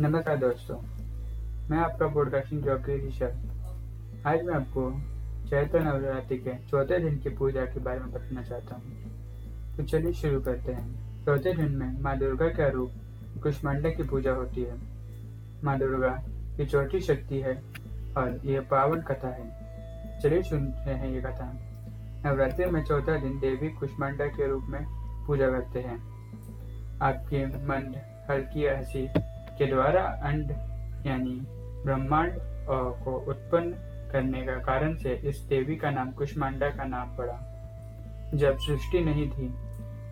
नमस्कार दोस्तों। मैं आपका पॉडकास्टिंग जॉकी ऋषभ। आज मैं आपको चैत्र नवरात्रि के चौथे दिन की पूजा के बारे में बताना चाहता हूँ। तो चलिए शुरू करते हैं। चौथे दिन में माँ दुर्गा का रूप कुष्मांडा की पूजा होती है। माँ दुर्गा की चौथी शक्ति है और यह पावन कथा है। चलिए सुनते हैं ये कथा। नवरात्रि में चौथा दिन देवी कुष्मांडा के रूप में पूजा करते हैं। आपके मन हल्की हँसी के द्वारा अंड, यानी ब्रह्मांड को उत्पन्न करने का कारण से इस देवी का नाम कुष्मांडा का नाम पड़ा। जब सृष्टि नहीं थी,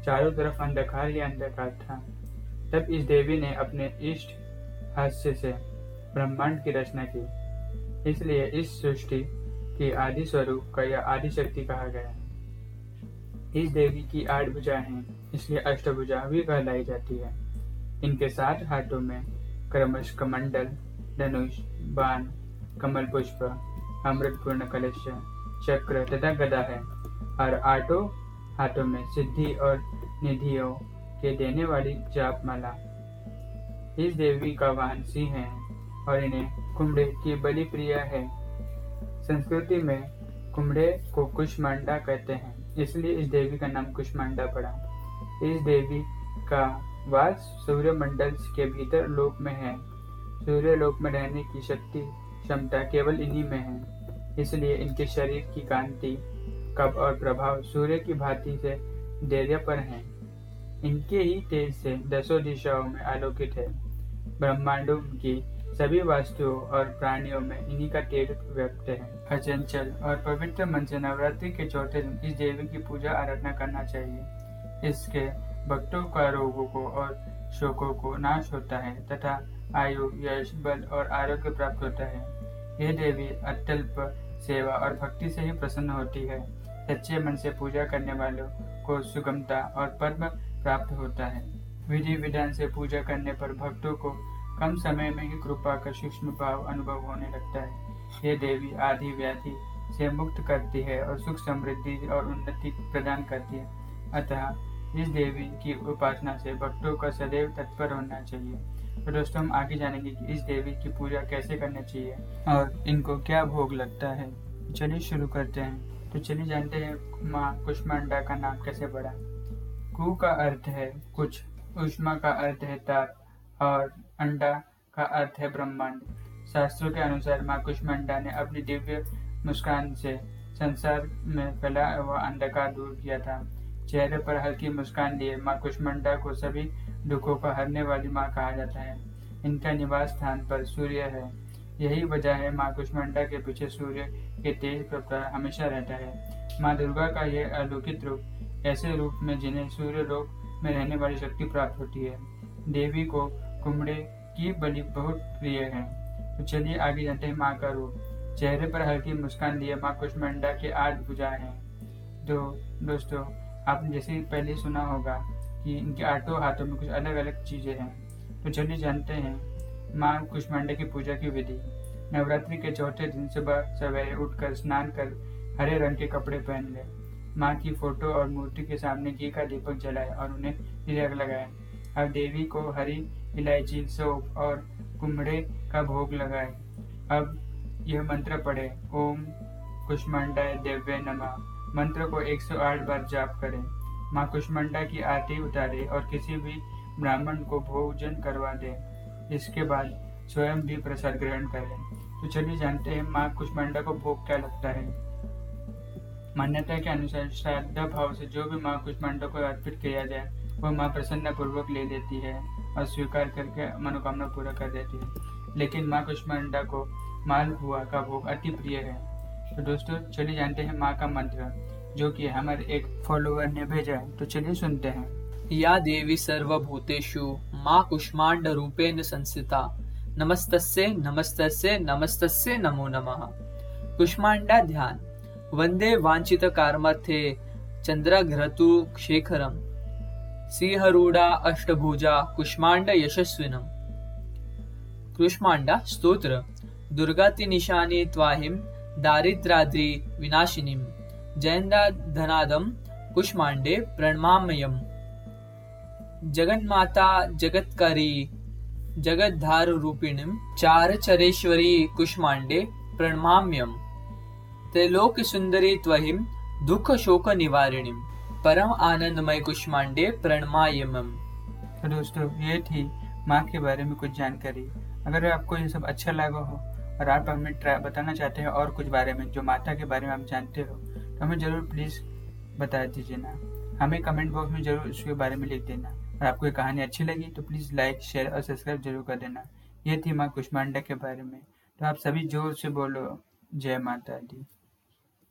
चारों तरफ़ अंधकार ही अंधकार था, तब इस देवी ने अपने इष्ट हास्य से ब्रह्मांड की रचना की। इसलिए इस सृष्टि की आदि स्वरूप का यह आदि शक्ति कहा गया इस देवी की आठ भुजा हैं, इसलिए अष्टभुजा भी कहलाई जाती है। इनके सात हाथों में क्रमश कमंडल, धनुष, बाण, कमल पुष्प, अमृतपूर्ण कलश, चक्र तथा गदा है और आठों हाथों में सिद्धि और निधियों के देने वाली जाप माला इस देवी का वाहन सिंह है और इन्हें कुमड़े की बलि प्रिय है। संस्कृति में कुमड़े को कुष्मांडा कहते हैं, इसलिए इस देवी का नाम कुष्मांडा पड़ा। इस देवी का वास सूर्य मंडल के भीतर लोक में है। सूर्य लोक में रहने की शक्ति क्षमता केवल इन्हीं में है। इसलिए इनके शरीर की कांति कब और प्रभाव सूर्य की भांति से धैर्य पर है। इनके ही तेज से दसों दिशाओं में आलोकित है। ब्रह्मांडों की सभी वस्तुओं और प्राणियों में इन्हीं का तेज व्यक्त है। अचंचल और पवित्र मन से नवरात्रि के चौथे दिन इस देवी की पूजा आराधना करना चाहिए। इसके भक्तों का रोगों को और शोकों को नाश होता है तथा आयु, यश, बल और आरोग्य प्राप्त होता है। यह देवी, अत्यल्प सेवा और भक्ति से ही प्रसन्न होती है। सच्चे मन से पूजा करने वालों को सुगमता और पद्म प्राप्त होता है। विधि विधान से पूजा करने पर भक्तों को कम समय में ही कृपा का सूक्ष्म भाव अनुभव होने लगता है। यह देवी, आदि व्याधि से मुक्त करती है और सुख समृद्धि और उन्नति प्रदान करती है। अतः इस देवी की उपासना से भक्तों का सदैव तत्पर होना चाहिए। तो दोस्तों, हम आगे जानेंगे कि इस देवी की पूजा कैसे करनी चाहिए और इनको क्या भोग लगता है। चलिए शुरू करते हैं। तो चलिए जानते हैं माँ कुष्मांडा का नाम कैसे पड़ा कु का अर्थ है कुछ, उष्मा का अर्थ है ताप और अंडा का अर्थ है ब्रह्मांड। शास्त्रों के अनुसार माँ कुष्मांडा ने अपनी दिव्य मुस्कान से संसार में फैला हुआ अंधकार दूर किया था। चेहरे पर हल्की मुस्कान लिए माँ कुष्मंडा को सभी दुखों को हरने वाली माँ कहा जाता है। इनका निवास स्थान पर सूर्य है। यही वजह है माँ कुष्मंडा के पीछे सूर्य के तेज प्रभाव हमेशा रहता है। माँ दुर्गा का यह अलौकिक रूप, ऐसे रूप में जिन्हें सूर्य लोक में रहने वाली शक्ति प्राप्त होती है। देवी को कुमड़े की बलि बहुत प्रिय है। तो चलिए आगे जानते हैं माँ का रूप। चेहरे पर हल्की मुस्कान लिए माँ कुष्मंडा के आठ भुजा है। तो दोस्तों आपने जैसे पहले सुना होगा कि इनके आठों हाथों में कुछ अलग अलग चीज़ें हैं। तो चलिए जानते हैं माँ कुष्मांडा की पूजा की विधि। नवरात्रि के चौथे दिन सुबह सवेरे उठकर स्नान कर हरे रंग के कपड़े पहन ले। माँ की फ़ोटो और मूर्ति के सामने घी का दीपक जलाए और उन्हें तिलक लगाए। अब देवी को हरी इलायची, सोप और कुमड़े का भोग लगाए। अब यह मंत्र पढ़े। ओम कुष्मांडा देव्य नमा। मंत्र को 108 बार जाप करें। माँ कुष्मंडा की आरती उतारे और किसी भी ब्राह्मण को भोजन करवा दे। इसके बाद स्वयं भी प्रसाद ग्रहण करें। तो चलिए जानते हैं माँ कुष्मंडा को भोग क्या लगता है। मान्यता के अनुसार श्रद्धा भाव से जो भी माँ कुष्मंडा को अर्पित किया जाए, वह माँ प्रसन्न पूर्वक ले लेती है और स्वीकार करके मनोकामना पूरा कर देती है। लेकिन माँ कुष्मंडा को माल हुआ का भोग अति प्रिय है। तो दोस्तों, चलिए जानते हैं माँ का मंत्र। जो कि हमारे एक फॉलोअर ने भेजा है। तो चलिए सुनते हैं। या देवी सर्वभूतेषु, माँ कुष्मांड रूपेण संस्थिता नमस्तस्य नमस्तस्य नमस्तस्य नमो नमः। कुष्मांडा ध्यान वंदे वांछित कार्मर्थे चंद्रघ्रतु शेखरम। सिंहरूढ़ा अष्टभुजा कुष्मांड यशस्विनम। कुष्मांडा स्तोत्र। दुर्गाति निशानी त्वाहिम, दारिद्राद्रि विनाशिनीं जयन्दाधनादं कुष्माण्डे प्रणमाम्यहम् जगन्माता जगत्करी जगद्धार रूपिणीम चार चरेश्वरी कुष्मांडे प्रणमाम्यम त्रैलोक सुंदरी त्वहिम दुख शोक निवारिणी परम आनंदमय कुष्मांडे प्रणमायमम तो दोस्तों, ये थी माँ के बारे में कुछ जानकारी। अगर आपको ये सब अच्छा लगा हो और आप हमें बताना चाहते हैं और कुछ बारे में जो माता के बारे में आप जानते हो हमें ज़रूर प्लीज़ बता दीजिए ना। हमें कमेंट बॉक्स में ज़रूर इसके बारे में लिख देना। और आपको ये कहानी अच्छी लगी तो प्लीज़ लाइक शेयर और सब्सक्राइब ज़रूर कर देना। ये थी माँ कुष्मांडा के बारे में। तो आप सभी ज़ोर से बोलो, जय माता दी।